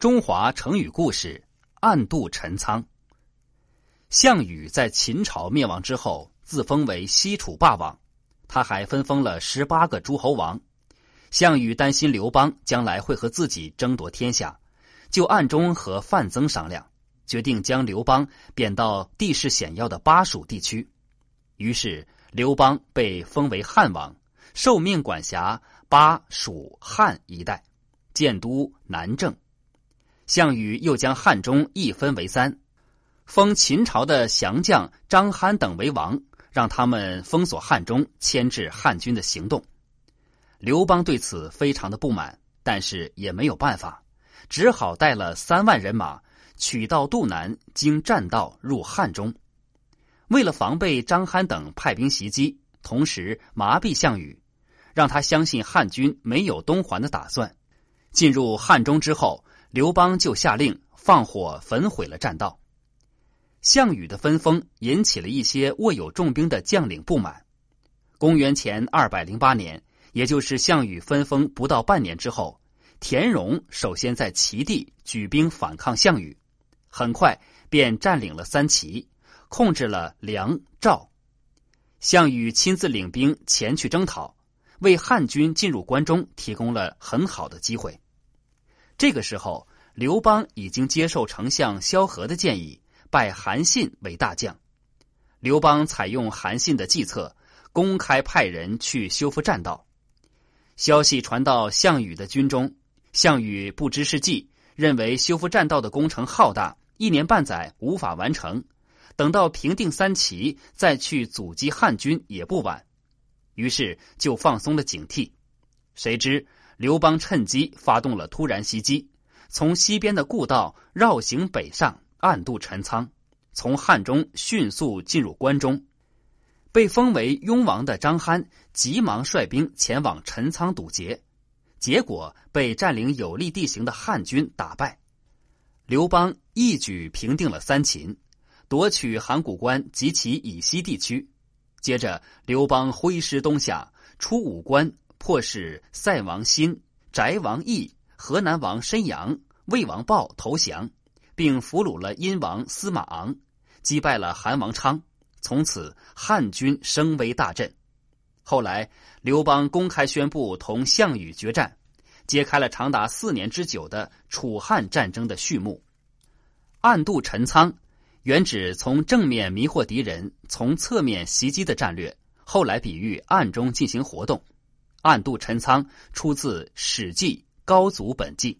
中华成语故事：暗度陈仓。项羽在秦朝灭亡之后，自封为西楚霸王，他还分封了十八个诸侯王。项羽担心刘邦将来会和自己争夺天下，就暗中和范增商量，决定将刘邦贬到地势险要的巴蜀地区。于是刘邦被封为汉王，受命管辖巴蜀汉一带，建都南郑。项羽又将汉中一分为三，封秦朝的降将张邯等为王，让他们封锁汉中，牵制汉军的行动。刘邦对此非常的不满，但是也没有办法，只好带了三万人马，取道渡南，经栈道入汉中。为了防备张邯等派兵袭击，同时麻痹项羽，让他相信汉军没有东还的打算。进入汉中之后。刘邦就下令放火焚毁了栈道。项羽的分封引起了一些握有重兵的将领不满。公元前二百零八年，也就是项羽分封不到半年之后，田荣首先在齐地举兵反抗项羽，很快便占领了三齐，控制了梁赵。项羽亲自领兵前去征讨，为汉军进入关中提供了很好的机会。这个时候，刘邦已经接受丞相萧何的建议，拜韩信为大将。刘邦采用韩信的计策，公开派人去修复栈道。消息传到项羽的军中，项羽不知是计，认为修复栈道的工程浩大，一年半载无法完成，等到平定三齐再去阻击汉军也不晚，于是就放松了警惕。谁知。刘邦趁机发动了突然袭击，从西边的故道绕行北上，暗渡陈仓，从汉中迅速进入关中。被封为雍王的张邯急忙率兵前往陈仓堵截，结果被占领有利地形的汉军打败。刘邦一举平定了三秦，夺取函谷关及其以西地区。接着，刘邦挥师东下，出武关。迫使塞王辛、翟王义、河南王申阳、魏王豹投降，并俘虏了殷王司马昂，击败了韩王昌。从此，汉军声威大振。后来，刘邦公开宣布同项羽决战，揭开了长达四年之久的楚汉战争的序幕。暗度陈仓，原指从正面迷惑敌人，从侧面袭击的战略。后来比喻暗中进行活动。暗度陈仓，出自《史记·高祖本纪》。